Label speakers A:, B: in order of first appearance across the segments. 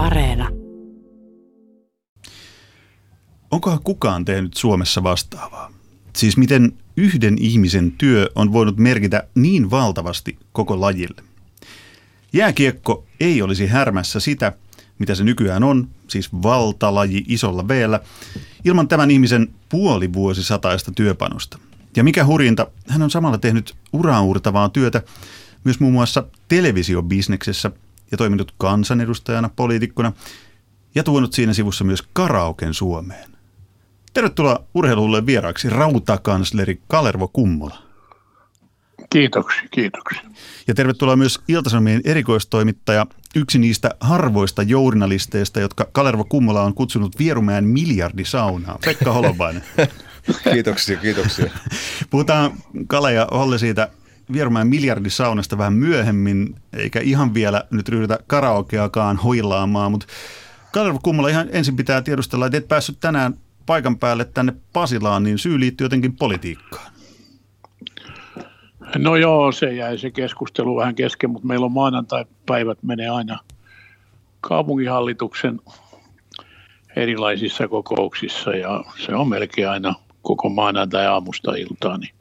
A: Areena.
B: Onkohan kukaan tehnyt Suomessa vastaavaa? Siis miten yhden ihmisen työ on voinut merkitä niin valtavasti koko lajille? Jääkiekko ei olisi härmässä sitä, mitä se nykyään on, siis valtalaji isolla v ilman tämän ihmisen puoli vuosisataista työpanosta. Ja mikä hurjinta, hän on samalla tehnyt uraurtavaa työtä myös muun muassa televisiobisneksessä ja toiminut kansanedustajana, poliitikkona ja tuonut siinä sivussa myös karaoken Suomeen. Tervetuloa urheilulle vieraaksi rautakansleri Kalervo Kummola.
C: Kiitoksia, kiitoksia.
B: Ja tervetuloa myös Iltasanomien erikoistoimittaja, yksi niistä harvoista journalisteista, jotka Kalervo Kummola on kutsunut Vierumäen miljardisaunaan. Pekka Holovainen.
D: kiitoksia, kiitoksia.
B: Puhutaan Kale ja Holle siitä Vierumäen miljardisaunasta vähän myöhemmin, eikä ihan vielä nyt ryhdytä karaokeakaan hoilaamaan, mutta Kalervo Kummola ihan ensin pitää tiedustella, että et päässyt tänään paikan päälle tänne Pasilaan, niin syy liittyy jotenkin politiikkaan.
C: No joo, se jäi se keskustelu vähän kesken, mutta meillä on maanantai-päivät menee aina kaupunginhallituksen erilaisissa kokouksissa ja se on melkein aina koko maanantai aamusta iltaan niin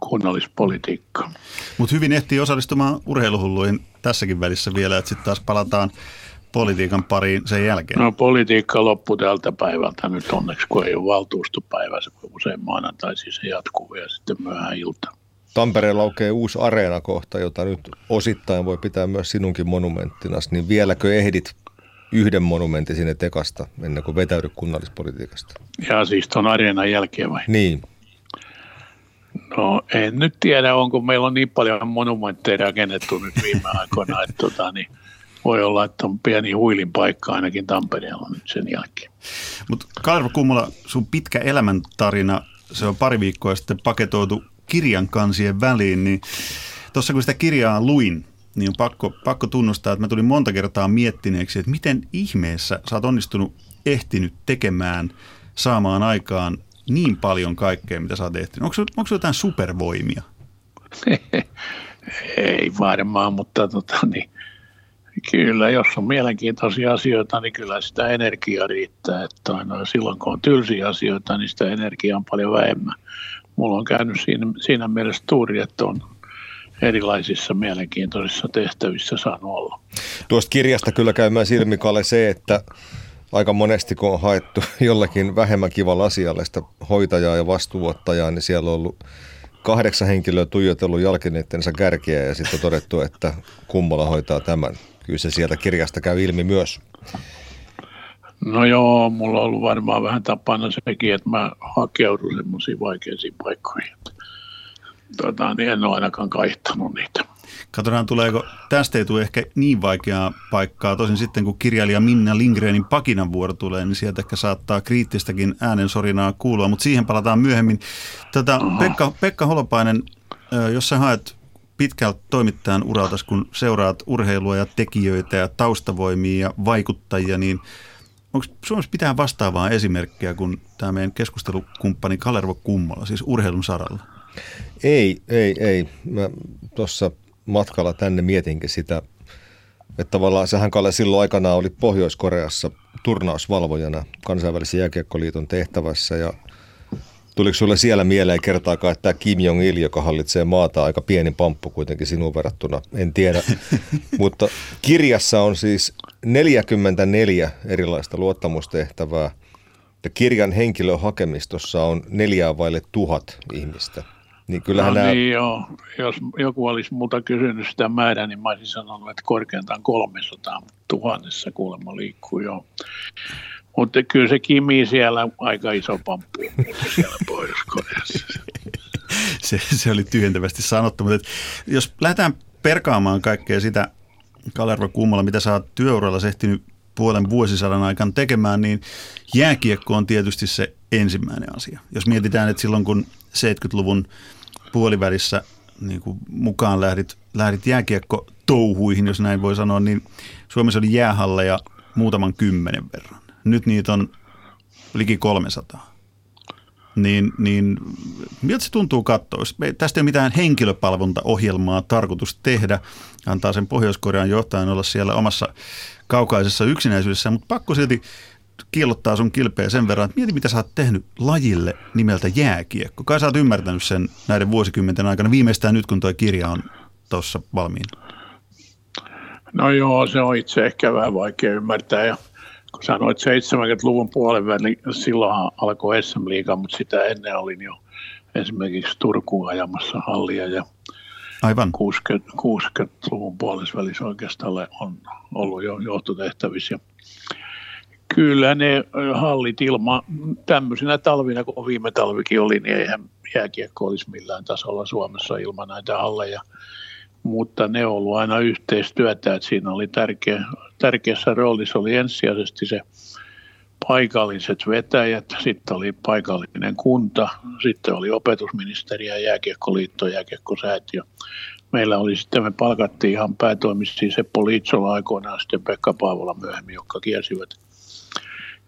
C: kunnallispolitiikka.
B: Mutta hyvin ehtii osallistumaan urheiluhulluihin tässäkin välissä vielä, että sitten taas palataan politiikan pariin sen jälkeen?
C: No politiikka loppui tältä päivältä nyt onneksi, kun ei ole valtuustopäivä, se usein maanantaisin se jatkuu ja sitten myöhään ilta.
D: Tampereella aukeaa uusi areena kohta, jota nyt osittain voi pitää myös sinunkin monumenttina, niin vieläkö ehdit yhden monumentin sinne tekasta ennen kuin vetäydy kunnallispolitiikasta?
C: Ja siis tuon areenan jälkeen vai?
D: Niin.
C: No en nyt tiedä, onko meillä on niin paljon monumentteja rakennettu nyt viime aikoina, että tota, niin voi olla, että on pieni huilin paikka ainakin Tampereella nyt sen jälkeen.
B: Mutta Kalvo Kummola, sun pitkä elämäntarina, se on pari viikkoa sitten paketoitu kirjan kansien väliin, niin tuossa kun sitä kirjaa luin, niin on pakko, pakko tunnustaa, että mä tulin monta kertaa miettineeksi, että miten ihmeessä sä oot onnistunut ehtinyt tekemään, saamaan aikaan niin paljon kaikkea, mitä sä oot ehtinyt. Onko, onko jotain supervoimia?
C: Ei varmaan, mutta tota, niin, Kyllä, jos on mielenkiintoisia asioita, niin kyllä sitä energiaa riittää. Että aina silloin kun on tylsiä asioita, niin sitä energiaa on paljon vähemmän. Mulla on käynyt siinä, siinä mielessä tuuri, että on erilaisissa mielenkiintoisissa tehtävissä saanut olla.
D: Tuosta kirjasta kyllä käymään silmi, Kalle, se, että aika monesti kun on haettu jollakin vähemmän kivalla asialle sitä hoitajaa ja vastuuottajaa, niin siellä on ollut kahdeksan henkilöä tuijotellut jalkineittensä kärkeä ja sitten todettu, että kummalla hoitaa tämän kyllä se sieltä kirjasta käy ilmi myös.
C: No joo, mulla on ollut varmaan vähän tapana sekin, että mä hakeudun semmoisiin vaikeisiin paikkoihin. Tota, niin en ole ainakaan kaihtanut niitä.
B: Katsotaan, tuleeko tästä ei tule ehkä niin vaikeaa paikkaa. Tosin sitten kun kirjailija Minna Lindgrenin pakinan vuoro tulee, niin sieltä ehkä saattaa kriittistäkin äänensorinaa kuulua, mutta siihen palataan myöhemmin. Tätä Pekka, Pekka Holopainen, jos sä haet pitkältä toimittajan uralta, kun seuraat urheilua ja tekijöitä ja taustavoimia ja vaikuttajia, niin onko Suomessa pitää vastaavaa esimerkkiä kuin tämä meidän keskustelukumppani Kalervo Kummola, siis urheilun saralla?
D: Ei, ei, ei. Mä tuossa matkalla tänne mietinkin sitä, että tavallaan sehän Kalle silloin aikanaan oli Pohjois-Koreassa turnausvalvojana kansainvälisen jääkiekkoliiton tehtävässä ja – Tuliko sulle siellä mieleen kertaakaan, että tämä Kim Jong-il, joka hallitsee maata, aika pieni pamppu kuitenkin sinun verrattuna? En tiedä. Mutta kirjassa on siis 44 erilaista luottamustehtävää. Ja kirjan henkilöhakemistossa on neljää vaille tuhat ihmistä.
C: Niin kyllähän no nämä... niin joo. Jos joku olisi muuta kysynyt sitä määrää, niin mä olisin sanonut, että korkeintaan 300 tuhannessa kuulemma liikkuu jo. Mutta kyllä se Kimi siellä aika iso pamppu siellä pohjois
B: se, se oli tyhjentävästi sanottu, mutta jos lähdetään perkaamaan kaikkea sitä, Kalerva Kummalla, mitä sä oot työuralla ehtinyt puolen vuosisadan aikana tekemään, niin jääkiekko on tietysti se ensimmäinen asia. Jos mietitään, että silloin kun 70-luvun puolivälissä niin kuin mukaan lähdit, lähdit jääkiekko touhuihin, jos näin voi sanoa, niin Suomessa oli jäähalleja muutaman kymmenen verran. Nyt niitä on liki 300. niin, niin miltä se tuntuu katsoa? Tästä ei ole mitään henkilöpalvontaohjelmaa tarkoitus tehdä, antaa sen Pohjois-Korean johtajan olla siellä omassa kaukaisessa yksinäisyydessä, mutta pakko silti kiillottaa sun kilpeä sen verran, että mieti mitä sä oot tehnyt lajille nimeltä jääkiekko. Kai sä oot ymmärtänyt sen näiden vuosikymmenten aikana, viimeistään nyt kun tuo kirja on tuossa valmiina.
C: No joo, se on itse ehkä vähän vaikea ymmärtää ja kun sanoit 70-luvun puolen väliin, silloin alkoi SM Liiga, mutta sitä ennen olin jo esimerkiksi Turkuun ajamassa hallia ja Aivan. 60, 60-luvun puolessa välissä oikeastaan on ollut jo johtotehtävissä. Kyllä ne hallit ilma tämmöisenä talvina, kun viime talvikin oli, niin eihän jääkiekko olisi millään tasolla Suomessa ilman näitä halleja. Mutta ne on ollut aina yhteistyötä, että siinä oli tärkeä, tärkeässä roolissa oli ensisijaisesti se paikalliset vetäjät, sitten oli paikallinen kunta, sitten oli opetusministeriö, jääkiekkoliitto, jääkiekkosäätiö. Meillä oli sitten, me palkattiin ihan päätoimisesti Seppo Liitsola aikoinaan, sitten Pekka Paavola myöhemmin, jotka kiersivät,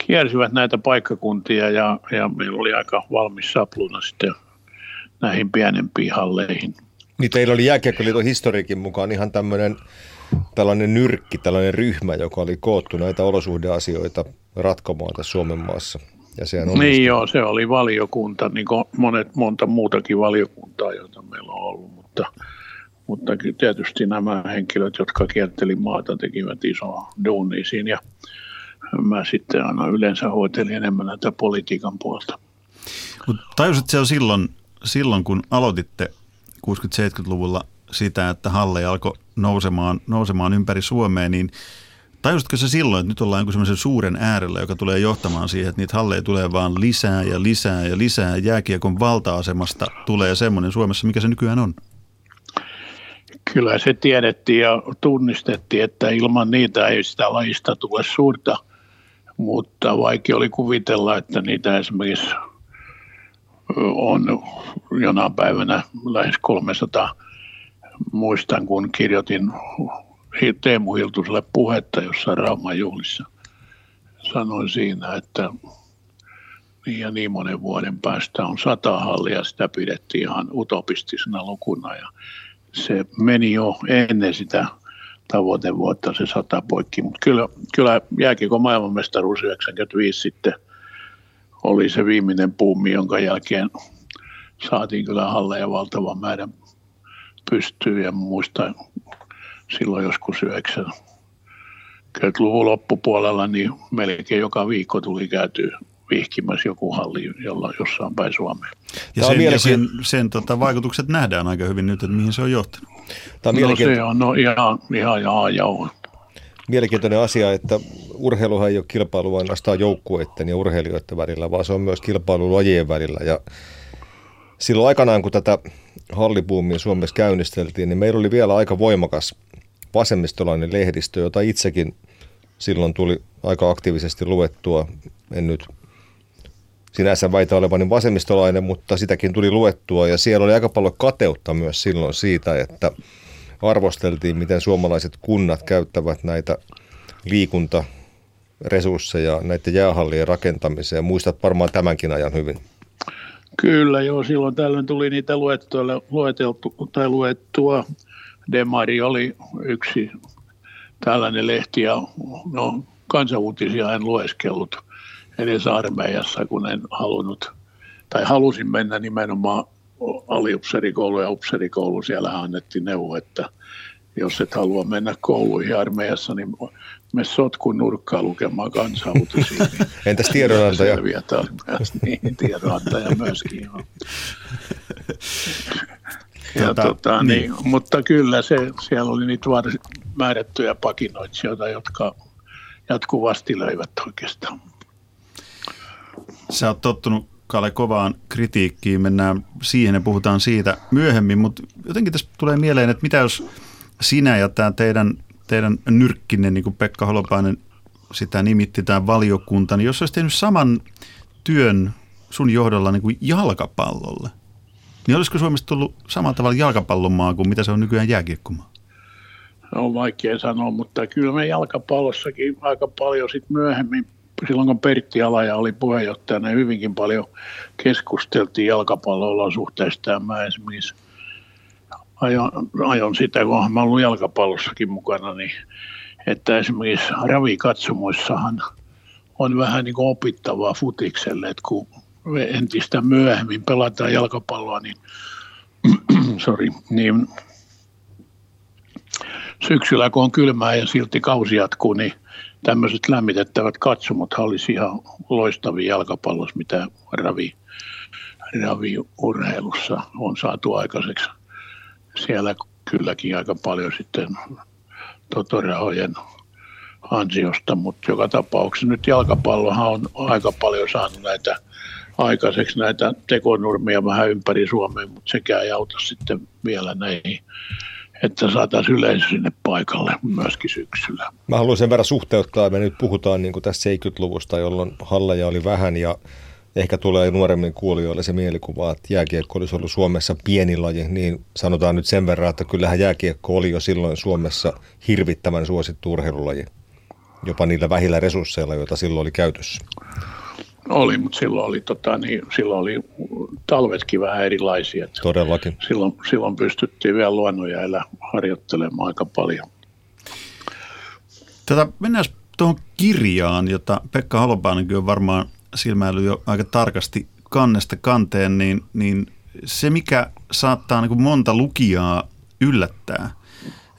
C: kiersivät näitä paikkakuntia ja, ja meillä oli aika valmis sapluna sitten näihin pienempiin halleihin.
D: Niin teillä oli Jääkiekkoliiton historiikin mukaan ihan tämmöinen tällainen nyrkki, tällainen ryhmä, joka oli koottu näitä olosuhdeasioita ratkomaan tässä Suomen maassa.
C: Ja sehän niin joo, se oli valiokunta, niin kuin monet, monta muutakin valiokuntaa, joita meillä on ollut, mutta, mutta tietysti nämä henkilöt, jotka kierteli maata, tekivät isoa duunia siinä ja mä sitten aina yleensä hoitelin enemmän näitä politiikan puolta.
B: Mutta tajusit se on silloin, silloin, kun aloititte 60-70-luvulla sitä, että halle alkoi nousemaan, nousemaan ympäri Suomea, niin tajusitko se silloin, että nyt ollaan jonkun semmoisen suuren äärellä, joka tulee johtamaan siihen, että niitä halleja tulee vaan lisää ja lisää ja lisää. Jääkiekon valta-asemasta tulee semmoinen Suomessa, mikä se nykyään on?
C: Kyllä se tiedettiin ja tunnistettiin, että ilman niitä ei sitä lajista tule suurta, mutta vaikea oli kuvitella, että niitä esimerkiksi on jonain päivänä lähes 300 muistan, kun kirjoitin Teemu Hiltuselle puhetta jossain Rauman juhlissa. Sanoin siinä, että niin ja niin monen vuoden päästä on sata hallia, sitä pidettiin ihan utopistisena lukuna ja se meni jo ennen sitä tavoitevuotta se sata poikki, mutta kyllä, kyllä jääkiekon maailmanmestaruus 95 sitten oli se viimeinen puumi, jonka jälkeen saatiin kyllä halleja valtavan määrän pystyy ja muistan silloin joskus 90-luvun loppupuolella, niin melkein joka viikko tuli käytyä vihkimässä joku halli jolla, jossain päin Suomeen.
B: Ja sen, ja sen, sen tota, vaikutukset nähdään aika hyvin nyt, että mihin se on johtanut.
C: Tämä on no se on no, ihan, ihan ja ja
D: Mielenkiintoinen asia, että urheiluhan ei ole kilpailu ainoastaan joukkueiden ja urheilijoiden välillä, vaan se on myös kilpailu lajien välillä. Ja silloin aikanaan, kun tätä hallibuumia Suomessa käynnisteltiin, niin meillä oli vielä aika voimakas vasemmistolainen lehdistö, jota itsekin silloin tuli aika aktiivisesti luettua. En nyt sinänsä väitä olevani vasemmistolainen, mutta sitäkin tuli luettua ja siellä oli aika paljon kateutta myös silloin siitä, että arvosteltiin, miten suomalaiset kunnat käyttävät näitä liikuntaresursseja näiden jäähallien rakentamiseen. Muistat varmaan tämänkin ajan hyvin.
C: Kyllä joo, silloin tällöin tuli niitä lueteltu, tai luettua. Demari oli yksi tällainen lehti ja no, kansanuutisia en lueskellut edes armeijassa, kun en halunnut, tai halusin mennä nimenomaan aliupserikoulu ja upserikoulu. Siellä annettiin neuvo, että jos et halua mennä kouluihin armeijassa, niin me sotkun nurkkaa lukemaan kansanuutisia. Niin
D: Entäs tiedonantaja?
C: niin, tiedonantaja myöskin. Joo. Ja tota, tota, niin. Niin, mutta kyllä se, siellä oli niitä määrättyjä pakinoitsijoita, jotka jatkuvasti löivät oikeastaan.
B: Sä oot tottunut Kalle kovaan kritiikkiin, mennään siihen ja puhutaan siitä myöhemmin, mutta jotenkin tässä tulee mieleen, että mitä jos sinä ja tämä teidän teidän nyrkkinen, niin kuin Pekka Holopainen sitä nimitti, tämä valiokunta, niin jos olisi tehnyt saman työn sun johdolla niin kuin jalkapallolle, niin olisiko Suomesta tullut samalla tavalla jalkapallomaa kuin mitä se on nykyään jääkiekkomaa?
C: On vaikea sanoa, mutta kyllä me jalkapallossakin aika paljon sit myöhemmin silloin kun Pertti Alaja oli puheenjohtajana, niin hyvinkin paljon keskusteltiin jalkapallo-olosuhteista. Ja mä esimerkiksi ajon, ajon sitä, kun mä ollut jalkapallossakin mukana, niin että esimerkiksi ravikatsomoissahan on vähän niin kuin opittavaa futikselle, että kun entistä myöhemmin pelataan jalkapalloa, niin, sorry, niin syksyllä kun on kylmää ja silti kausi jatkuu, niin tämmöiset lämmitettävät katsomot olisi ihan loistavia jalkapallossa, mitä ravi, raviurheilussa on saatu aikaiseksi. Siellä kylläkin aika paljon sitten totorahojen ansiosta, mutta joka tapauksessa nyt jalkapallohan on aika paljon saanut näitä aikaiseksi näitä tekonurmia vähän ympäri Suomea, mutta sekään ei auta sitten vielä näihin että saataisiin yleisö sinne paikalle myöskin syksyllä.
D: Mä haluan sen verran suhteuttaa, me nyt puhutaan niin kuin tässä 70-luvusta, jolloin halleja oli vähän ja ehkä tulee nuoremmin kuulijoille se mielikuva, että jääkiekko olisi ollut Suomessa pieni laji, niin sanotaan nyt sen verran, että kyllähän jääkiekko oli jo silloin Suomessa hirvittävän suosittu urheilulaji, jopa niillä vähillä resursseilla, joita silloin oli käytössä.
C: Oli, mutta silloin oli, tota, niin, silloin oli talvetkin vähän erilaisia.
D: Todellakin.
C: Silloin, silloin pystyttiin vielä luonnonjäillä harjoittelemaan aika paljon.
B: Tätä, mennään tuohon kirjaan, jota Pekka Holopainenkin on varmaan silmäily jo aika tarkasti kannesta kanteen, niin, niin se mikä saattaa niin kuin monta lukijaa yllättää,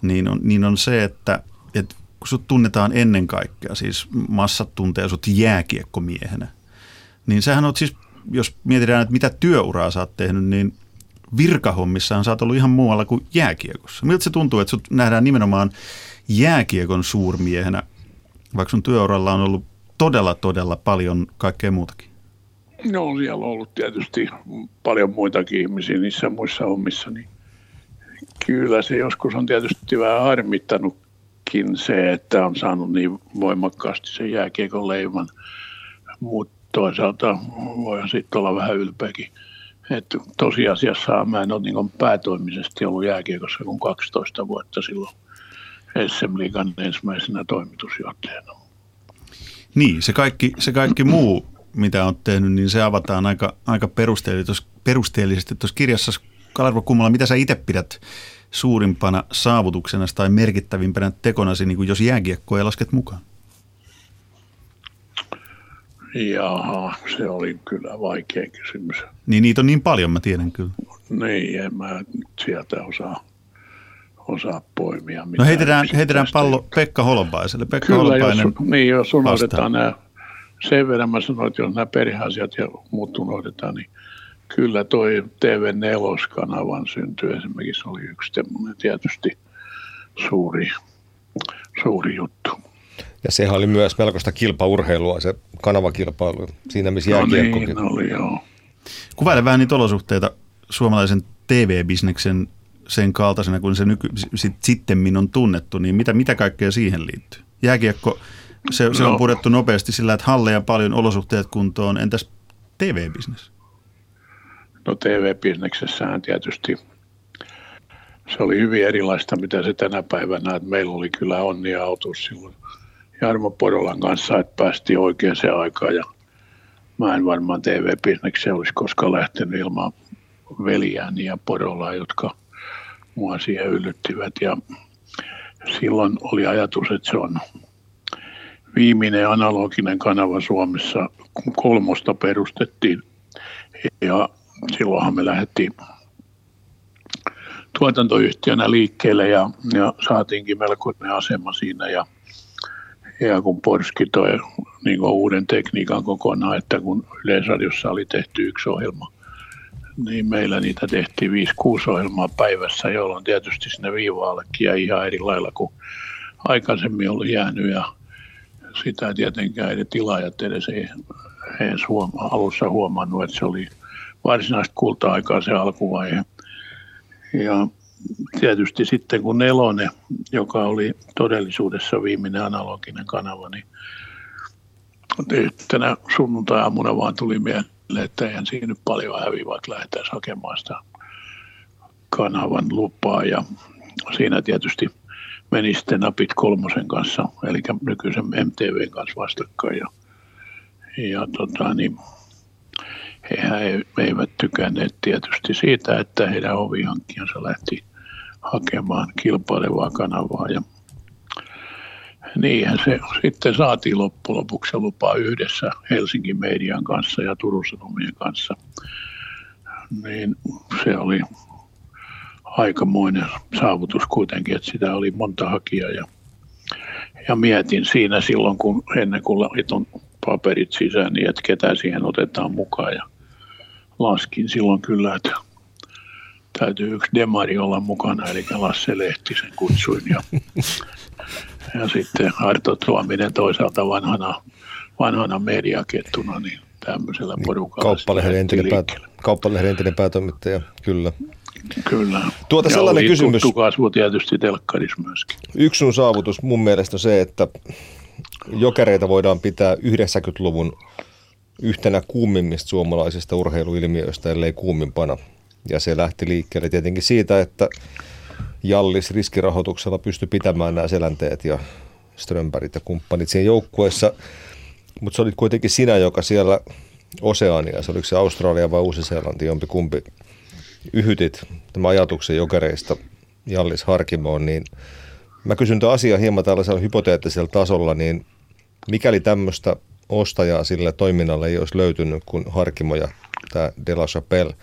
B: niin on, niin on se, että, että kun sut tunnetaan ennen kaikkea, siis massat tuntee sut jääkiekkomiehenä, niin sähän on siis, jos mietitään, että mitä työuraa sä oot tehnyt, niin virkahommissaan sä oot ollut ihan muualla kuin jääkiekossa. Miltä se tuntuu, että sut nähdään nimenomaan jääkiekon suurmiehenä, vaikka sun työuralla on ollut todella, todella paljon kaikkea muutakin?
C: No siellä on ollut tietysti paljon muitakin ihmisiä niissä muissa hommissa, niin kyllä se joskus on tietysti vähän harmittanutkin se, että on saanut niin voimakkaasti sen jääkiekon leiman, mutta toisaalta voihan sitten olla vähän ylpeäkin. Että tosiasiassa mä en ole niin päätoimisesti ollut jääkiekossa kuin 12 vuotta silloin SM Liigan ensimmäisenä toimitusjohtajana.
B: Niin, se kaikki, se kaikki muu, mitä on tehnyt, niin se avataan aika, aika perusteellisesti tuossa kirjassa. Kalervo Kummola, mitä sä itse pidät suurimpana saavutuksena tai merkittävimpänä tekonasi, niin kuin jos jääkiekkoa ei lasket mukaan?
C: Jaha, se oli kyllä vaikea kysymys.
B: Niin niitä on niin paljon, mä tiedän kyllä.
C: Niin, en mä sieltä osaa, osaa poimia.
B: No heitetään, heitetään pallo Pekka Holopaiselle. Pekka
C: kyllä,
B: Holopainen
C: jos, niin, jos unohdetaan nämä, sen verran mä sanoin, että jos nämä perheasiat ja muut unohdetaan, niin kyllä toi TV4-kanavan synty esimerkiksi oli yksi tietysti suuri, suuri juttu.
D: Ja sehän oli myös melkoista kilpaurheilua, se kanavakilpailu, siinä missä no jääkiekkokin.
C: Niin, oli joo.
B: Kuvaile vähän niitä olosuhteita suomalaisen TV-bisneksen sen kaltaisena, kun se nyky, sit, sittemmin on tunnettu, niin mitä, mitä kaikkea siihen liittyy? Jääkiekko, se, se no. on purettu nopeasti sillä, että halleja paljon, olosuhteet kuntoon. Entäs TV-bisnes?
C: No TV-bisneksessähän tietysti se oli hyvin erilaista, mitä se tänä päivänä, että meillä oli kyllä onnia autus silloin Jarmo Porolan kanssa, että päästiin oikeaan aikaan ja mä en varmaan TV-bisnekseen olisi koskaan lähtenyt ilman veljääni ja Porolaa, jotka mua siihen yllyttivät. Ja silloin oli ajatus, että se on viimeinen analoginen kanava Suomessa, kun kolmosta perustettiin. Ja silloinhan me lähdettiin tuotantoyhtiönä liikkeelle ja, ja saatiinkin melkoinen asema siinä ja ja kun Porski toi niin uuden tekniikan kokonaan, että kun Yleisradiossa oli tehty yksi ohjelma, niin meillä niitä tehtiin 5-6 ohjelmaa päivässä, jolloin tietysti sinne viivaallekin jäi ihan eri lailla kuin aikaisemmin oli jäänyt ja sitä tietenkään ei tilaajat edes ei, ei huoma, alussa huomannut, että se oli varsinaista kulta-aikaa se alkuvaihe. Ja tietysti sitten kun nelonen, joka oli todellisuudessa viimeinen analoginen kanava, niin yhtenä sunnuntai-aamuna vaan tuli mieleen, että eihän siinä nyt paljon häviä, vaikka lähdetään hakemaan sitä kanavan lupaa. Ja siinä tietysti meni sitten napit kolmosen kanssa, eli nykyisen MTVn kanssa vastakkain. Ja ja tota, niin, hehän eivät tykänneet tietysti siitä, että heidän ovihankkijansa lähti hakemaan kilpailevaa kanavaa. Ja niinhän se sitten saatiin loppujen lopuksi lupa yhdessä Helsingin median kanssa ja Turun Sanomien kanssa. Niin se oli aikamoinen saavutus kuitenkin, että sitä oli monta hakijaa ja, ja mietin siinä silloin, kun ennen kuin laiton paperit sisään, niin että ketä siihen otetaan mukaan ja laskin silloin kyllä, että täytyy yksi demari olla mukana, eli Lasse Lehtisen kutsuin ja, ja sitten Arto Tuominen toisaalta vanhana, vanhana mediakettuna, niin tämmöisellä niin, porukalla.
D: Kauppalehden entinen, pää, kauppalehden entinen päätoimittaja, kyllä.
C: Kyllä.
D: Tuota ja sellainen kysymys.
C: kasvu tietysti telkkarissa myöskin.
D: Yksi sun saavutus mun mielestä on se, että jokereita voidaan pitää 90-luvun yhtenä kuumimmista suomalaisista urheiluilmiöistä, ellei kuumimpana. Ja se lähti liikkeelle tietenkin siitä, että Jallis riskirahoituksella pystyi pitämään nämä selänteet ja Strömpärit ja kumppanit siinä joukkueessa. Mutta se oli kuitenkin sinä, joka siellä Oseania, se oliko se Australia vai Uusi-Seelanti, jompi kumpi, yhytit tämän ajatuksen jokereista Jallis Harkimoon, niin mä kysyn tämän asian hieman tällaisella hypoteettisella tasolla, niin mikäli tämmöistä ostajaa sille toiminnalle ei olisi löytynyt kuin Harkimo ja tämä De La Chapelle,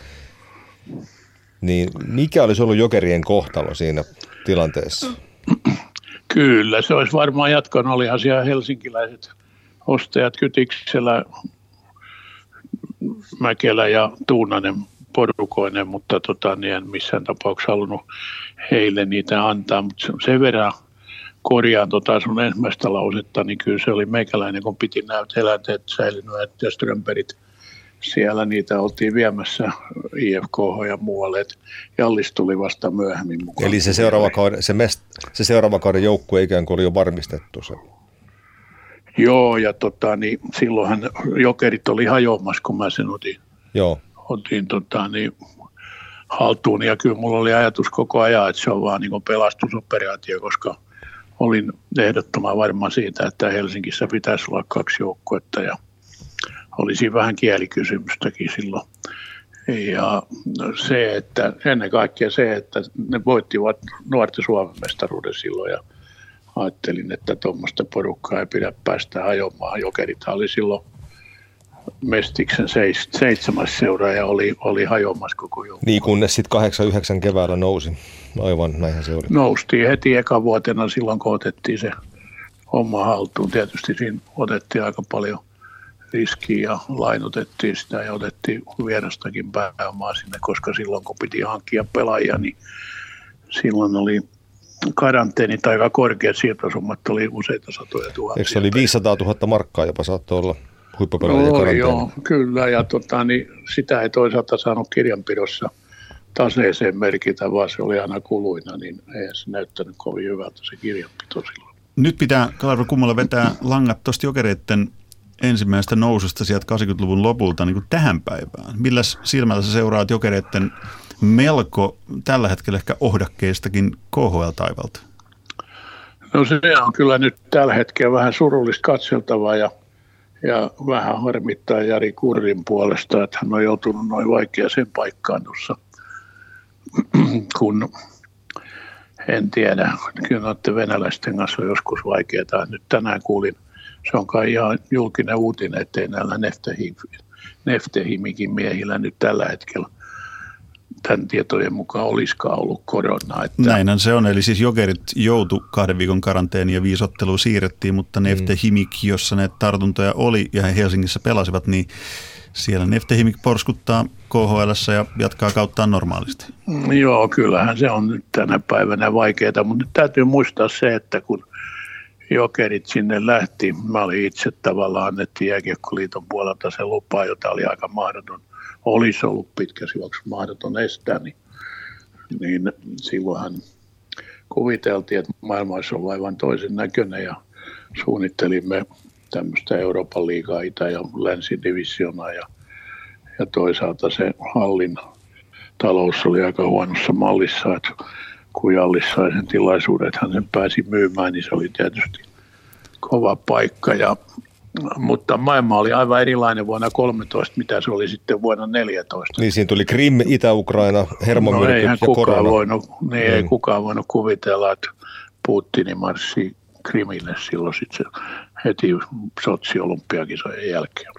D: niin mikä olisi ollut jokerien kohtalo siinä tilanteessa?
C: Kyllä, se olisi varmaan jatkanut. Olihan siellä helsinkiläiset ostajat Kytiksellä, Mäkelä ja Tuunanen porukoinen, mutta tota, niin en missään tapauksessa halunnut heille niitä antaa, mutta sen verran – korjaan tota sun ensimmäistä lausetta, niin kyllä se oli meikäläinen, kun piti näyt eläinteet säilynyt ja Strömberit siellä niitä oltiin viemässä IFK ja muualle, että Jallis tuli vasta myöhemmin mukaan.
D: Eli se seuraava kauden, se, mest, se seuraava kauden joukkue ikään kuin oli jo varmistettu se.
C: Joo, ja tota, niin silloinhan jokerit oli hajoamassa, kun mä sen otin,
D: Joo.
C: otin tota, niin, haltuun. Ja kyllä mulla oli ajatus koko ajan, että se on vaan niin pelastusoperaatio, koska – olin ehdottoman varma siitä, että Helsingissä pitäisi olla kaksi joukkuetta ja olisi vähän kielikysymystäkin silloin. Ja se, että ennen kaikkea se, että ne voittivat nuorten Suomen mestaruuden silloin ja ajattelin, että tuommoista porukkaa ei pidä päästä ajomaan. Jokerit oli silloin Mestiksen seitsemäs seuraaja oli, oli hajoamassa koko joukkue.
D: Niin kunnes sitten 8-9 keväällä nousi. Aivan, näinhän se oli.
C: Noustiin heti eka vuotena silloin, kun otettiin se homma haltuun. Tietysti siinä otettiin aika paljon riskiä ja lainotettiin sitä ja otettiin vierastakin pääomaa sinne, koska silloin kun piti hankkia pelaajia, niin silloin oli karanteenit aika korkeat siirtosummat, oli useita satoja tuhansia.
D: Eikö se oli 500 000 markkaa jopa saattoi olla huippupelaajia
C: joo, kyllä, ja tota, niin sitä ei toisaalta saanut kirjanpidossa taseeseen merkitä, vaan se oli aina kuluina, niin ei se näyttänyt kovin hyvältä se kirjanpito silloin.
B: Nyt pitää Kalvo Kummalla vetää langat tuosta jokereiden ensimmäisestä noususta sieltä 80-luvun lopulta niin kuin tähän päivään. Millä silmällä sä seuraat jokereiden melko tällä hetkellä ehkä ohdakkeistakin KHL-taivalta?
C: No se on kyllä nyt tällä hetkellä vähän surullista katseltavaa ja ja vähän harmittaa Jari Kurrin puolesta, että hän on joutunut noin vaikeaseen paikkaan tuossa, kun en tiedä, kyllä noiden venäläisten kanssa on joskus vaikeaa. Nyt tänään kuulin, se on kai ihan julkinen uutinen, ettei näillä Neftehimikin miehillä nyt tällä hetkellä tämän tietojen mukaan olisikaan ollut korona.
B: Että... Näinhän se on, eli siis jokerit joutu kahden viikon karanteeniin ja viisottelu siirrettiin, mutta mm. Himik, jossa ne tartuntoja oli ja he Helsingissä pelasivat, niin siellä Nefte Himik porskuttaa KHL ja jatkaa kauttaan normaalisti.
C: Mm, joo, kyllähän se on nyt tänä päivänä vaikeaa, mutta nyt täytyy muistaa se, että kun jokerit sinne lähti, mä olin itse tavallaan annettiin jääkiekkoliiton puolelta se lupa, jota oli aika mahdoton olisi ollut pitkässä juoksu mahdoton estää, niin, niin silloinhan kuviteltiin, että maailma olisi ollut aivan toisen näköinen ja suunnittelimme tämmöistä Euroopan liigaa Itä- ja Länsidivisiona ja, ja toisaalta se hallin talous oli aika huonossa mallissa, että kun Jallis sai sen tilaisuuden, että hän sen pääsi myymään, niin se oli tietysti kova paikka ja mutta maailma oli aivan erilainen vuonna 13, mitä se oli sitten vuonna 14.
D: Niin siinä tuli Krim, Itä-Ukraina, hermomyrkyt no, ja
C: kukaan
D: korona.
C: Voinut, niin mm. ei kukaan voinut kuvitella, että Putinin marssi Krimille silloin sitten se heti Sotsi-olympiakisojen jälkeen.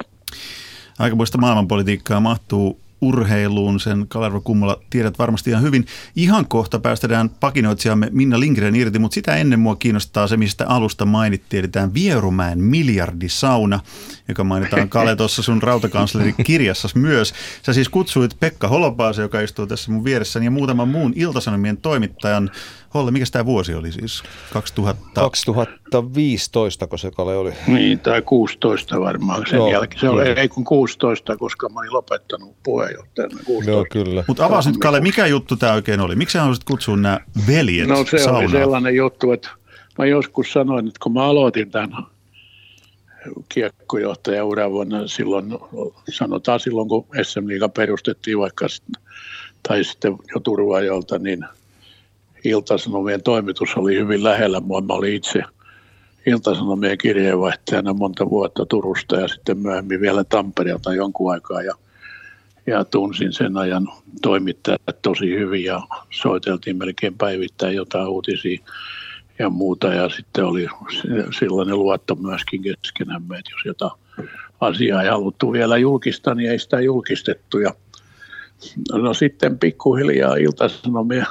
B: Aikamoista maailmanpolitiikkaa mahtuu urheiluun, sen Kalervo Kummola tiedät varmasti ihan hyvin. Ihan kohta päästetään pakinoitsijamme Minna Lindgren irti, mutta sitä ennen mua kiinnostaa se, mistä alusta mainittiin, eli tämä Vierumäen miljardisauna, joka mainitaan Kale tuossa sun rautakansleri kirjassa myös. Sä siis kutsuit Pekka Holopaase, joka istuu tässä mun vieressäni, ja muutaman muun iltasanomien toimittajan Holle, mikä tämä vuosi oli siis? 2000...
D: 2015, kun se Kale oli.
C: Niin, tai 16 varmaan sen Joo, jälkeen. Se oli, ei kun 16, koska mä olin lopettanut puheenjohtajana 16.
D: Joo, kyllä.
B: Mutta avaa nyt Kalle, mikä juttu tämä oikein oli? Miksi sä haluaisit kutsua nämä veljet
C: No se
B: saunaan?
C: oli sellainen juttu, että mä joskus sanoin, että kun mä aloitin tämän kiekkojohtajan uran vuonna silloin, sanotaan silloin kun SM Liiga perustettiin vaikka tai sitten jo turvajolta, niin – Iltasanomien toimitus oli hyvin lähellä mua. Mä olin itse Iltasanomien kirjeenvaihtajana monta vuotta Turusta ja sitten myöhemmin vielä Tampereelta jonkun aikaa. Ja, ja tunsin sen ajan toimittajat tosi hyvin ja soiteltiin melkein päivittäin jotain uutisia ja muuta. Ja sitten oli sellainen luotto myöskin keskenämme, että jos jotain asiaa ei haluttu vielä julkistaa, niin ei sitä julkistettu. Ja no sitten pikkuhiljaa Iltasanomien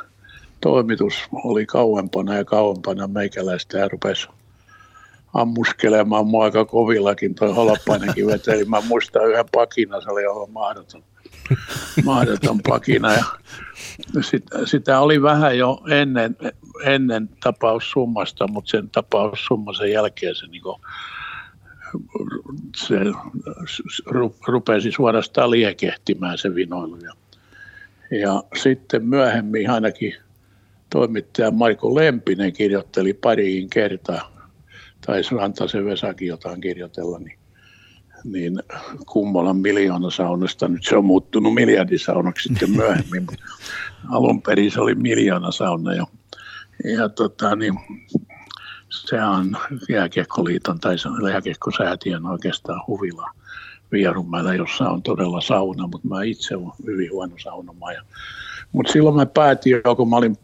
C: toimitus oli kauempana ja kauempana meikäläistä ja rupesi ammuskelemaan mua aika kovillakin. Toi Holopainenkin veteli. Mä muistan yhden pakina, se oli aivan mahdoton, mahdoton pakina. Ja sit, sitä oli vähän jo ennen, ennen tapaussummasta, mutta sen tapaussummasen jälkeen se, niin se rupesi suorastaan liekehtimään se vinoilu. Ja, ja sitten myöhemmin ainakin – toimittaja Marko Lempinen kirjoitteli pariin kertaa, tai Rantasen Vesakin jotain kirjoitella, niin, niin Kummolan miljoonasaunasta, nyt se on muuttunut miljardisaunaksi sitten myöhemmin, mutta alun perin se oli miljoonasauna jo. Ja tota, niin, se on Jääkiekkoliiton tai Jääkiekkosäätiön oikeastaan huvila Vierumäellä, jossa on todella sauna, mutta mä itse olen hyvin huono saunomaan. Mutta silloin mä päätin jo, kun mä olin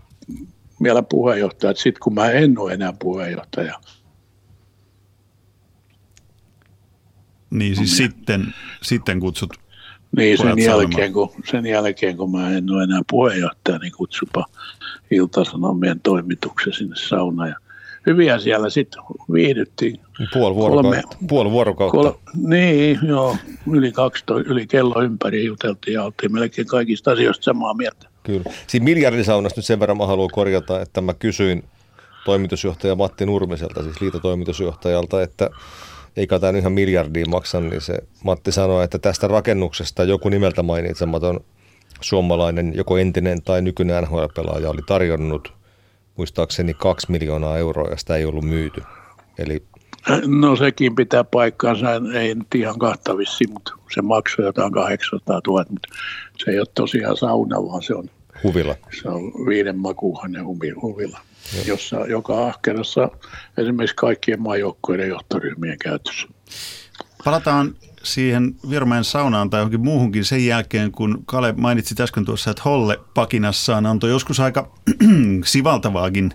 C: vielä puheenjohtaja, että sitten kun mä en ole enää puheenjohtaja.
B: Niin siis no, sitten, sitten kutsut
C: niin, sen jälkeen, kun, sen jälkeen, kun mä en ole enää puheenjohtaja, niin kutsupa Ilta-Sanomien toimituksen sinne saunaan. Ja hyviä siellä sitten viihdyttiin.
D: Puoli vuorokautta. Puoli vuorokautta. Kol,
C: niin, joo. Yli, 12, yli kello ympäri juteltiin ja oltiin melkein kaikista asioista samaa mieltä.
D: Kyllä. Siinä miljardisaunasta nyt sen verran mä haluan korjata, että mä kysyin toimitusjohtaja Matti Nurmiselta, siis liitotoimitusjohtajalta, että eikä tämä ihan miljardia maksa, niin se Matti sanoi, että tästä rakennuksesta joku nimeltä mainitsematon suomalainen, joko entinen tai nykyinen NHL-pelaaja oli tarjonnut muistaakseni kaksi miljoonaa euroa ja sitä ei ollut myyty. Eli
C: No sekin pitää paikkaansa, ei nyt ihan kahtavissi, mutta se maksoi jotain 800 000, mutta se ei ole tosiaan sauna, vaan se on
D: huvila.
C: Se on viiden makuuhannen huvila, jossa joka ahkerassa esimerkiksi kaikkien maajoukkoiden johtoryhmien käytössä.
B: Palataan siihen Virmeen saunaan tai johonkin muuhunkin sen jälkeen, kun Kale mainitsi äsken tuossa, että Holle pakinassaan antoi joskus aika sivaltavaakin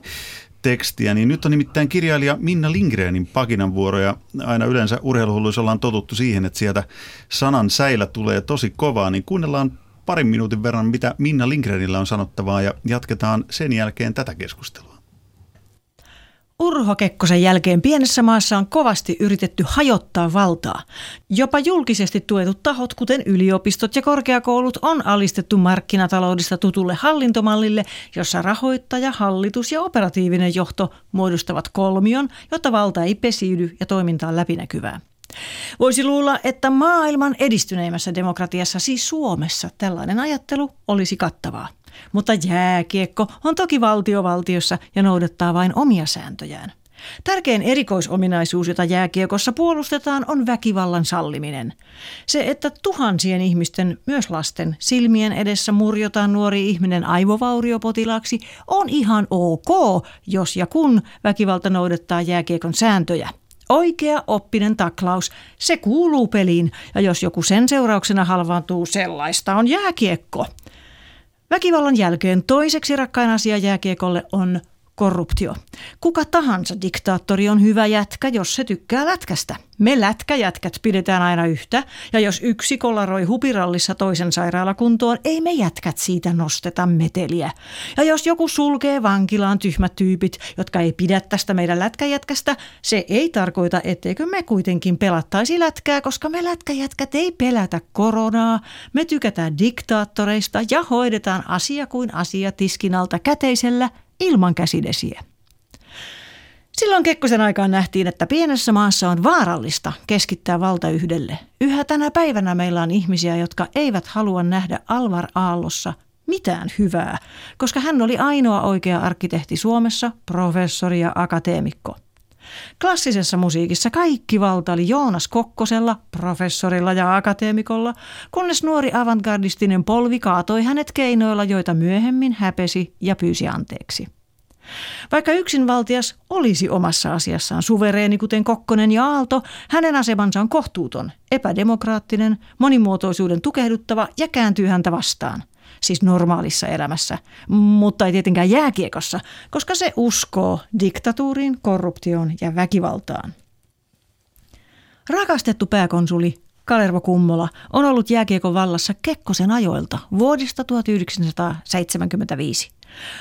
B: tekstiä, niin nyt on nimittäin kirjailija Minna Lindgrenin pakinan vuoroja. Aina yleensä urheiluhulluissa ollaan totuttu siihen, että sieltä sanan säilä tulee tosi kovaa, niin kuunnellaan parin minuutin verran, mitä Minna Lindgrenillä on sanottavaa ja jatketaan sen jälkeen tätä keskustelua.
A: Urho Kekkosen jälkeen pienessä maassa on kovasti yritetty hajottaa valtaa. Jopa julkisesti tuetut tahot, kuten yliopistot ja korkeakoulut, on alistettu markkinataloudesta tutulle hallintomallille, jossa rahoittaja, hallitus ja operatiivinen johto muodostavat kolmion, jotta valta ei pesiydy ja toiminta on läpinäkyvää. Voisi luulla, että maailman edistyneimmässä demokratiassa, siis Suomessa, tällainen ajattelu olisi kattavaa. Mutta jääkiekko on toki valtiovaltiossa ja noudattaa vain omia sääntöjään. Tärkein erikoisominaisuus, jota jääkiekossa puolustetaan, on väkivallan salliminen. Se, että tuhansien ihmisten, myös lasten, silmien edessä murjotaan nuori ihminen aivovauriopotilaaksi, on ihan ok, jos ja kun väkivalta noudattaa jääkiekon sääntöjä. Oikea oppinen taklaus, se kuuluu peliin ja jos joku sen seurauksena halvaantuu, sellaista on jääkiekko. Väkivallan jälkeen toiseksi rakkain asia jääkiekolle on korruptio. Kuka tahansa diktaattori on hyvä jätkä, jos se tykkää lätkästä. Me lätkäjätkät pidetään aina yhtä, ja jos yksi kolaroi hupirallissa toisen sairaalakuntoon, ei me jätkät siitä nosteta meteliä. Ja jos joku sulkee vankilaan tyhmät tyypit, jotka ei pidä tästä meidän lätkäjätkästä, se ei tarkoita, etteikö me kuitenkin pelattaisi lätkää, koska me lätkäjätkät ei pelätä koronaa. Me tykätään diktaattoreista ja hoidetaan asia kuin asia tiskinalta käteisellä ilman käsidesiä. Silloin Kekkosen aikaan nähtiin, että pienessä maassa on vaarallista keskittää valta yhdelle. Yhä tänä päivänä meillä on ihmisiä, jotka eivät halua nähdä Alvar Aallossa mitään hyvää, koska hän oli ainoa oikea arkkitehti Suomessa, professori ja akateemikko. Klassisessa musiikissa kaikki valta oli Joonas Kokkosella, professorilla ja akateemikolla, kunnes nuori avantgardistinen polvi kaatoi hänet keinoilla, joita myöhemmin häpesi ja pyysi anteeksi. Vaikka yksinvaltias olisi omassa asiassaan suvereeni, kuten Kokkonen ja Aalto, hänen asemansa on kohtuuton, epädemokraattinen, monimuotoisuuden tukehduttava ja kääntyy häntä vastaan. Siis normaalissa elämässä, mutta ei tietenkään jääkiekossa, koska se uskoo diktatuuriin, korruptioon ja väkivaltaan. Rakastettu pääkonsuli Kalervo Kummola on ollut jääkiekon vallassa Kekkosen ajoilta vuodesta 1975.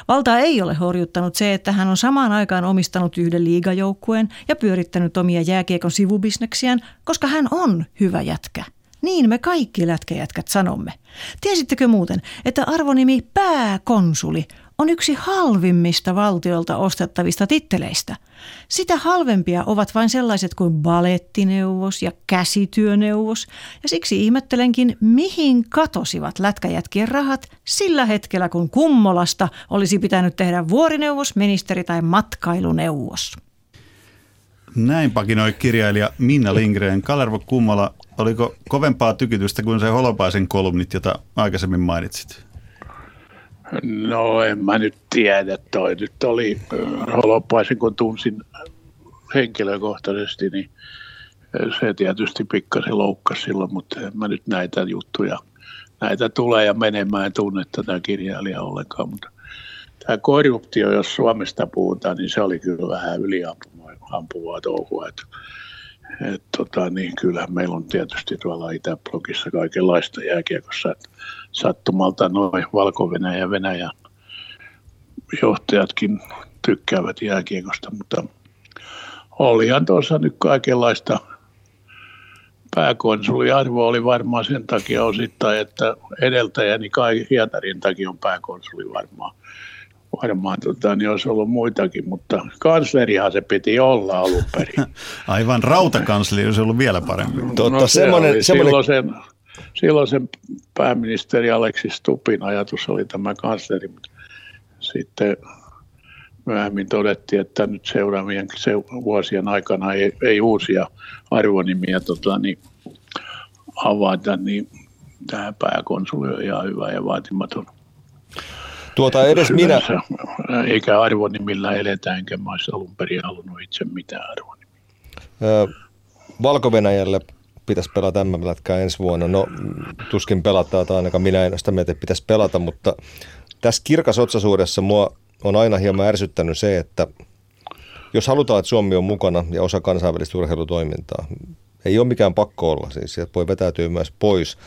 A: Valtaa ei ole horjuttanut se, että hän on samaan aikaan omistanut yhden liigajoukkueen ja pyörittänyt omia jääkiekon sivubisneksiään, koska hän on hyvä jätkä. Niin me kaikki lätkäjätkät sanomme. Tiesittekö muuten, että arvonimi pääkonsuli on yksi halvimmista valtiolta ostettavista titteleistä. Sitä halvempia ovat vain sellaiset kuin balettineuvos ja käsityöneuvos, ja siksi ihmettelenkin, mihin katosivat lätkäjätkien rahat sillä hetkellä, kun Kummolasta olisi pitänyt tehdä vuorineuvos, ministeri tai matkailuneuvos.
B: Näin pakinoi kirjailija Minna Lindgren. Kalervo Kummola, oliko kovempaa tykitystä kuin se Holopaisen kolumnit, jota aikaisemmin mainitsit?
C: No en mä nyt tiedä. Toi nyt oli Holopaisen, kun tunsin henkilökohtaisesti, niin se tietysti pikkasen loukkasi silloin, mutta en mä nyt näitä juttuja, näitä tulee ja menemään en tunne tätä kirjailijaa ollenkaan, mutta tämä korruptio, jos Suomesta puhutaan, niin se oli kyllä vähän yliampuvaa touhua. Että, et, tota, niin kyllä meillä on tietysti tuolla Itäblogissa kaikenlaista jääkiekossa, että sattumalta noin valko ja Venäjän johtajatkin tykkäävät jääkiekosta, mutta olihan tuossa nyt kaikenlaista pääkonsuliarvo oli varmaan sen takia osittain, että edeltäjäni Kai Hietarin takia on pääkonsuli varmaan. Varmaan tota, niin olisi ollut muitakin, mutta kanslerihan se piti olla alun perin.
B: Aivan rautakansleri olisi ollut vielä parempi.
C: Totta, no, se semmoinen, semmoinen... Silloin sen silloin sen pääministeri Aleksis Stupin ajatus oli tämä kansleri, mutta sitten myöhemmin todettiin, että nyt seuraavien vuosien aikana ei, ei uusia arvonimiä tota, niin, avata, niin tämä pääkonsuli on ihan hyvä ja vaatimaton.
D: Tuota edes minä...
C: Eikä arvonimillä eletä, enkä mä olisi alun perin halunnut itse mitään arvonimiä.
D: Valko-Venäjälle pitäisi pelata mm ensi vuonna. No tuskin pelataan, tai ainakaan minä en sitä mieltä, että pitäisi pelata, mutta tässä kirkasotsaisuudessa mua on aina hieman ärsyttänyt se, että jos halutaan, että Suomi on mukana ja osa kansainvälistä urheilutoimintaa, ei ole mikään pakko olla, siis sieltä voi vetäytyä myös pois.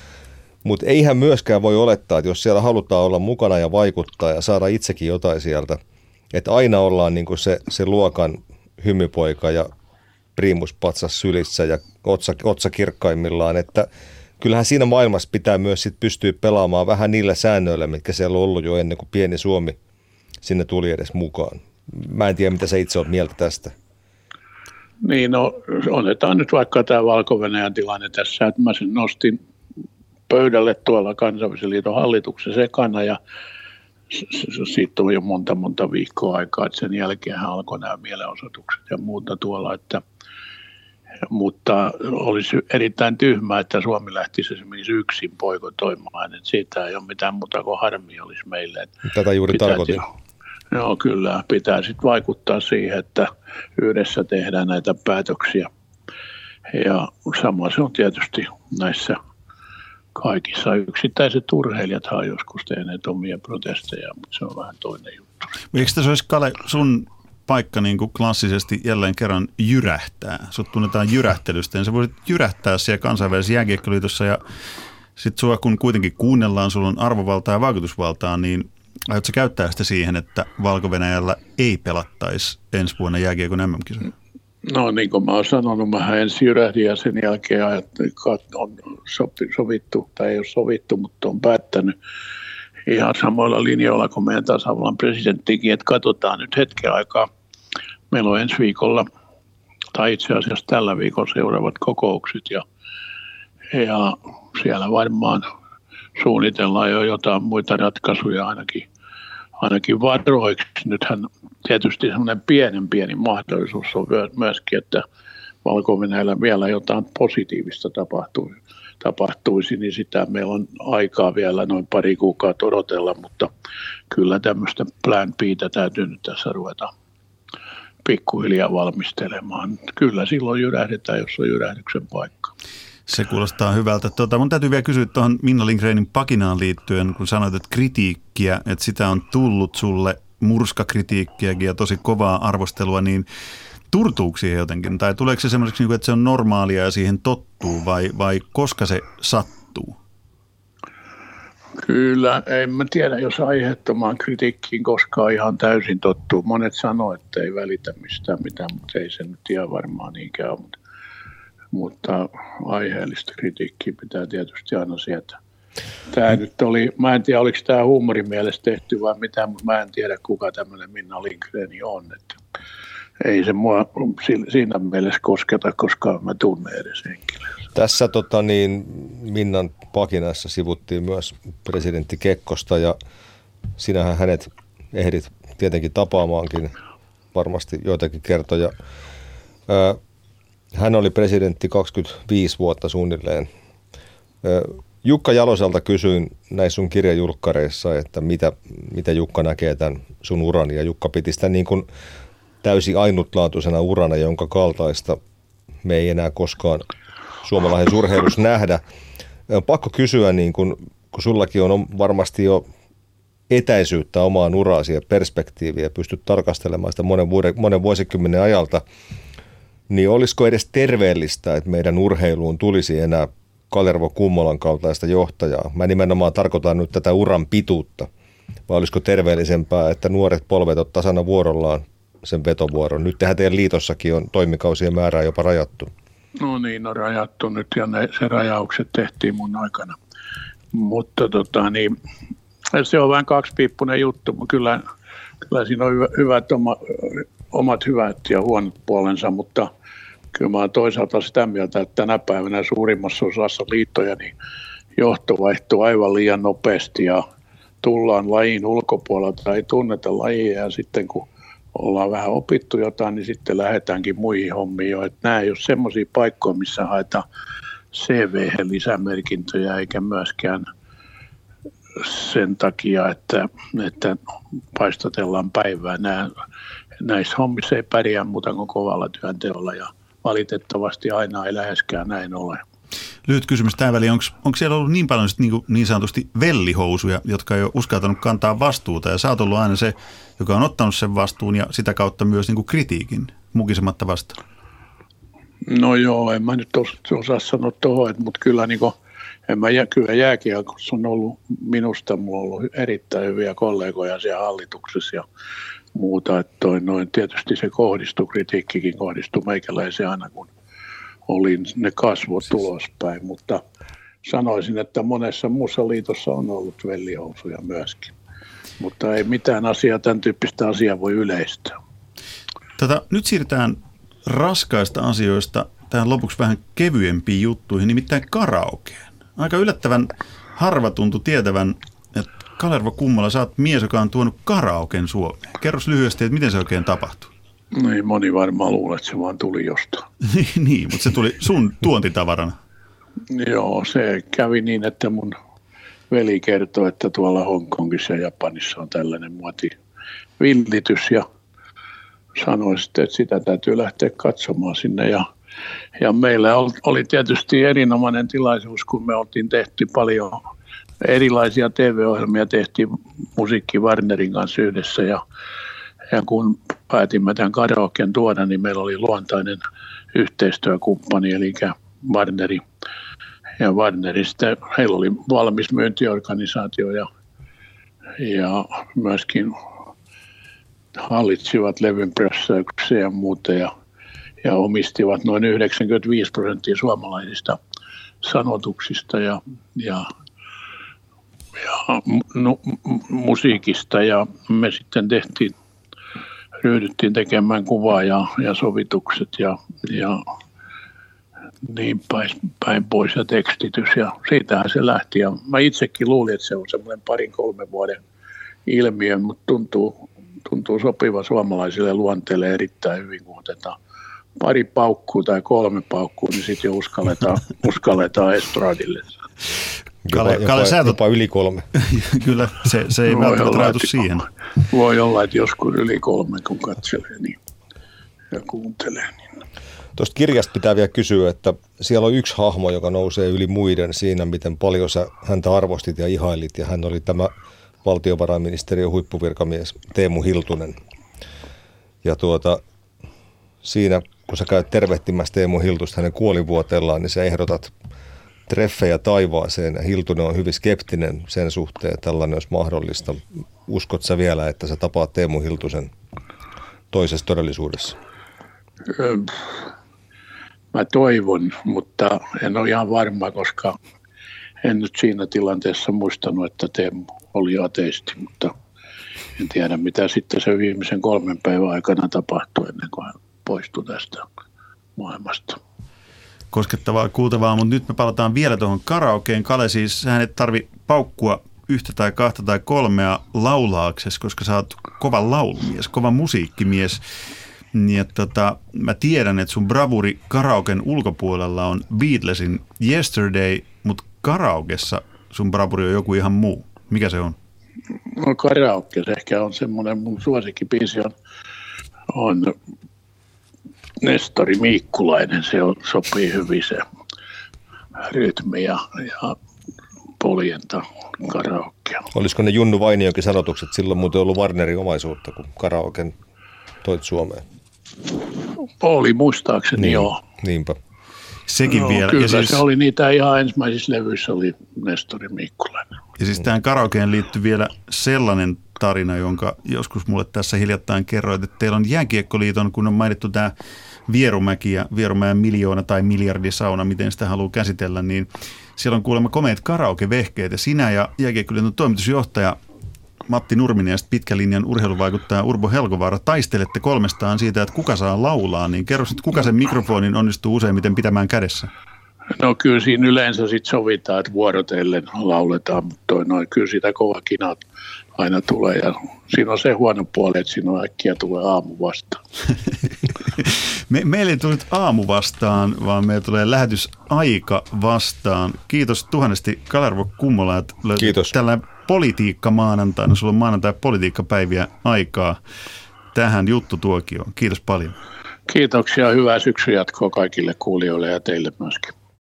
D: Mutta eihän myöskään voi olettaa, että jos siellä halutaan olla mukana ja vaikuttaa ja saada itsekin jotain sieltä, että aina ollaan niin se, se luokan hymypoika ja primuspatsas sylissä ja otsa, otsa kirkkaimmillaan, että kyllähän siinä maailmassa pitää myös sit pystyä pelaamaan vähän niillä säännöillä, mitkä siellä on ollut jo ennen kuin pieni Suomi sinne tuli edes mukaan. Mä en tiedä, mitä sä itse olet mieltä tästä.
C: Niin, no otetaan nyt vaikka tämä valko tilanne tässä, että mä sen nostin pöydälle tuolla kansainvälisen liiton hallituksen sekana ja siitä on jo monta monta viikkoa aikaa, että sen jälkeen alkoi nämä mielenosoitukset ja muuta tuolla, että – mutta olisi erittäin tyhmää, että Suomi lähtisi esimerkiksi yksin poikotoimaan, että siitä ei ole mitään muuta kuin harmia olisi meille.
D: Tätä juuri tarkoitin.
C: Joo, kyllä. Pitää sitten vaikuttaa siihen, että yhdessä tehdään näitä päätöksiä. Ja sama se on tietysti näissä kaikissa. Yksittäiset urheilijat on joskus tehneet omia protesteja, mutta se on vähän toinen juttu.
B: Eikö tässä olisi, Kale, sun paikka niin kuin klassisesti jälleen kerran jyrähtää? Sut tunnetaan jyrähtelystä, niin sä voisit jyrähtää siellä kansainvälisessä jääkiekkoliitossa ja sitten sua kun kuitenkin kuunnellaan, sulla on arvovaltaa ja vaikutusvaltaa, niin aiotko käyttää sitä siihen, että valko ei pelattaisi ensi vuonna jääkiekon MM-kisoja?
C: No niin kuin mä oon sanonut, mä ensin jyrähdin ja sen jälkeen on sovittu, tai ei ole sovittu, mutta on päättänyt ihan samoilla linjoilla kuin meidän tasavallan presidenttikin, että katsotaan nyt hetken aikaa. Meillä on ensi viikolla, tai itse asiassa tällä viikolla seuraavat kokoukset ja, ja siellä varmaan suunnitellaan jo jotain muita ratkaisuja ainakin, ainakin varoiksi. Nythän tietysti semmoinen pienen pieni mahdollisuus on myöskin, että valko vielä jotain positiivista tapahtuu, tapahtuisi, niin sitä meillä on aikaa vielä noin pari kuukautta odotella, mutta kyllä tämmöistä plan Btä täytyy nyt tässä ruveta pikkuhiljaa valmistelemaan. Kyllä silloin jyrähdetään, jos on jyrähdyksen paikka.
B: Se kuulostaa hyvältä. Tuota, mun täytyy vielä kysyä tuohon Minna Lindgrenin pakinaan liittyen, kun sanoit, että kritiikkiä, että sitä on tullut sulle murskakritiikkiäkin ja tosi kovaa arvostelua, niin turtuuko siihen jotenkin? Tai tuleeko se semmoiseksi, niin että se on normaalia ja siihen tottuu vai, vai koska se sattuu?
C: Kyllä, en mä tiedä, jos aiheettomaan kritiikkiin koskaan ihan täysin tottuu. Monet sanoo, että ei välitä mistään mitään, mutta ei se nyt ihan varmaan niinkään ole. Mutta, aiheellista kritiikkiä pitää tietysti aina sieltä. Tämä nyt oli, mä en tiedä oliko tämä huumorin mielestä tehty vai mitä, mutta mä en tiedä kuka tämmöinen Minna Lindgren on. Että ei se mua siinä mielessä kosketa, koska mä tunnen edes henkilöä.
D: Tässä tota, niin, Minnan pakinassa sivuttiin myös presidentti Kekkosta ja sinähän hänet ehdit tietenkin tapaamaankin varmasti joitakin kertoja. Hän oli presidentti 25 vuotta suunnilleen. Jukka Jaloselta kysyin näissä sun kirjajulkkareissa, että mitä, mitä Jukka näkee tämän sun uran. Ja Jukka piti sitä niin kuin täysin ainutlaatuisena urana, jonka kaltaista me ei enää koskaan suomalaisen urheilussa nähdä. Pakko kysyä, niin kun, kun sullakin on varmasti jo etäisyyttä omaan uraasi ja perspektiiviä, pystyt tarkastelemaan sitä monen, vuoden, monen vuosikymmenen ajalta, niin olisiko edes terveellistä, että meidän urheiluun tulisi enää Kalervo Kummolan kaltaista johtajaa? Mä nimenomaan tarkoitan nyt tätä uran pituutta. Vai olisiko terveellisempää, että nuoret polvet ottaa tasana vuorollaan sen vetovuoron. Nyt tehdään teidän liitossakin on toimikausien määrää jopa rajattu.
C: No niin, on rajattu nyt ja ne, se rajaukset tehtiin mun aikana. Mutta tota, niin, se on vähän kaksipiippunen juttu, mutta kyllä, kyllä siinä on hyvät oma, omat hyvät ja huonot puolensa, mutta kyllä mä olen toisaalta sitä mieltä, että tänä päivänä suurimmassa osassa liittoja niin johto vaihtuu aivan liian nopeasti ja tullaan lajin ulkopuolelta tai ei tunneta lajia ja sitten kun ollaan vähän opittu jotain, niin sitten lähdetäänkin muihin hommiin jo. Että nämä ei ole semmoisia paikkoja, missä haetaan CV-lisämerkintöjä eikä myöskään sen takia, että, että paistatellaan päivää. Nämä, näissä hommissa ei pärjää muuta kuin kovalla työnteolla ja valitettavasti aina ei läheskään näin ole.
B: Lyhyt kysymys tähän väliin. Onko siellä ollut niin paljon niin, kuin niin sanotusti vellihousuja, jotka ei ole uskaltanut kantaa vastuuta ja sä oot ollut aina se, joka on ottanut sen vastuun ja sitä kautta myös niin kuin kritiikin mukisematta vastaan?
C: No joo, en mä nyt osaa sanoa tuohon, mutta kyllä niin kuin, en mä, kyllä jääkiekossa on ollut minusta, mulla on ollut erittäin hyviä kollegoja siellä hallituksessa ja muuta, että toi, noin, tietysti se kohdistuu, kritiikkikin kohdistuu meikäläiseen aina, kun oli ne kasvot ulospäin, mutta sanoisin, että monessa muussa liitossa on ollut vellihousuja myöskin. Mutta ei mitään asiaa, tämän tyyppistä asiaa voi yleistää.
B: Tätä, nyt siirrytään raskaista asioista tähän lopuksi vähän kevyempiin juttuihin, nimittäin karaokeen. Aika yllättävän harva tuntui tietävän, Kalervo Kummala, sä oot mies, joka on tuonut karaoken Suomeen. Kerros lyhyesti, että miten se oikein tapahtui?
C: Niin, moni varmaan luulee, että se vaan tuli jostain.
B: niin, mutta se tuli sun tuontitavarana.
C: Joo, se kävi niin, että mun veli kertoi, että tuolla Hongkongissa ja Japanissa on tällainen muoti villitys ja sanoin sitten, että sitä täytyy lähteä katsomaan sinne ja ja meillä oli tietysti erinomainen tilaisuus, kun me oltiin tehty paljon erilaisia TV-ohjelmia, tehtiin musiikki Warnerin kanssa yhdessä ja, ja kun päätimme tämän karaoken tuoda, niin meillä oli luontainen yhteistyökumppani, eli Warneri. Ja Warnerista heillä oli valmis myyntiorganisaatio ja, ja myöskin hallitsivat levyn ja muuta. Ja ja omistivat noin 95 prosenttia suomalaisista sanotuksista ja, ja, ja nu, musiikista ja me sitten tehtiin, ryhdyttiin tekemään kuvaa ja, ja sovitukset ja, ja niin päin, päin pois ja tekstitys ja siitähän se lähti ja mä itsekin luulin, että se on semmoinen parin kolmen vuoden ilmiö, mutta tuntuu, tuntuu sopiva suomalaisille luonteelle erittäin hyvin, kun otetaan pari paukkuu tai kolme paukkuu, niin sitten jo uskalletaan, uskalletaan estradille.
D: Kalle, jopa, Kalle, jopa, jopa yli kolme.
B: Kyllä, se, se ei välttämättä rajoitu siihen.
C: Voi olla, että joskus yli kolme, kun katselee niin, ja kuuntelee. Niin.
D: Tuosta kirjasta pitää vielä kysyä, että siellä on yksi hahmo, joka nousee yli muiden siinä, miten paljon sä häntä arvostit ja ihailit, ja hän oli tämä valtiovarainministeriön huippuvirkamies Teemu Hiltunen. Ja tuota, siinä kun sä käyt tervehtimässä Teemu Hiltusta hänen kuolivuotellaan, niin sä ehdotat treffejä taivaaseen. Hiltunen on hyvin skeptinen sen suhteen, että tällainen olisi mahdollista. Uskot sä vielä, että sä tapaat Teemu Hiltusen toisessa todellisuudessa?
C: Mä toivon, mutta en ole ihan varma, koska en nyt siinä tilanteessa muistanut, että Teemu oli ateisti, mutta en tiedä mitä sitten se viimeisen kolmen päivän aikana tapahtui ennen kuin hän poistui tästä maailmasta.
B: Koskettavaa kuultavaa, mutta nyt me palataan vielä tuohon karaokeen. Kale siis, hän ei tarvi paukkua yhtä tai kahta tai kolmea laulaaksesi, koska sä oot kova laulumies, kova musiikkimies. Niin, tota, mä tiedän, että sun bravuri karaoken ulkopuolella on Beatlesin Yesterday, mutta karaokessa sun bravuri on joku ihan muu. Mikä se on?
C: No karaoke ehkä on semmoinen, mun suosikkipiisi on, on Nestori Miikkulainen, se on, sopii hyvin se rytmi ja, ja poljenta karaokea.
D: Olisiko ne Junnu Vainionkin sanotukset silloin muuten ollut Warnerin omaisuutta, kun karaoken toit Suomeen?
C: Oli muistaakseni niin, joo.
D: Niinpä.
B: Sekin no, vielä.
C: Kyllä, ja siis... se oli niitä ihan ensimmäisissä levyissä oli Nestori Miikkulainen.
B: Ja siis tähän karaokeen liittyy vielä sellainen tarina, jonka joskus mulle tässä hiljattain kerroit, että teillä on Jääkiekkoliiton, kun on mainittu tämä Vierumäki ja Vierumäen miljoona tai miljardisauna, miten sitä haluaa käsitellä, niin siellä on kuulemma komeet karaokevehkeet ja sinä ja Jääkiekkoliiton toimitusjohtaja Matti Nurminen ja pitkän linjan urheiluvaikuttaja Urbo Helkovaara taistelette kolmestaan siitä, että kuka saa laulaa, niin kerro sitten, kuka sen mikrofonin onnistuu useimmiten pitämään kädessä?
C: No kyllä siinä yleensä sitten sovitaan, että vuorotellen lauletaan, mutta toi noin, kyllä sitä kova kinat aina tulee ja siinä on se huono puoli, että siinä on äkkiä tulee aamu vastaan.
B: Me, meille ei tule nyt aamu vastaan, vaan meille tulee lähetysaika vastaan. Kiitos tuhannesti Kalervo Kummola, että
D: Kiitos.
B: tällainen politiikka maanantaina. Sulla on maanantai politiikkapäiviä aikaa tähän juttutuokioon. Kiitos paljon.
C: Kiitoksia. Hyvää syksyn jatkoa kaikille kuulijoille ja teille myöskin.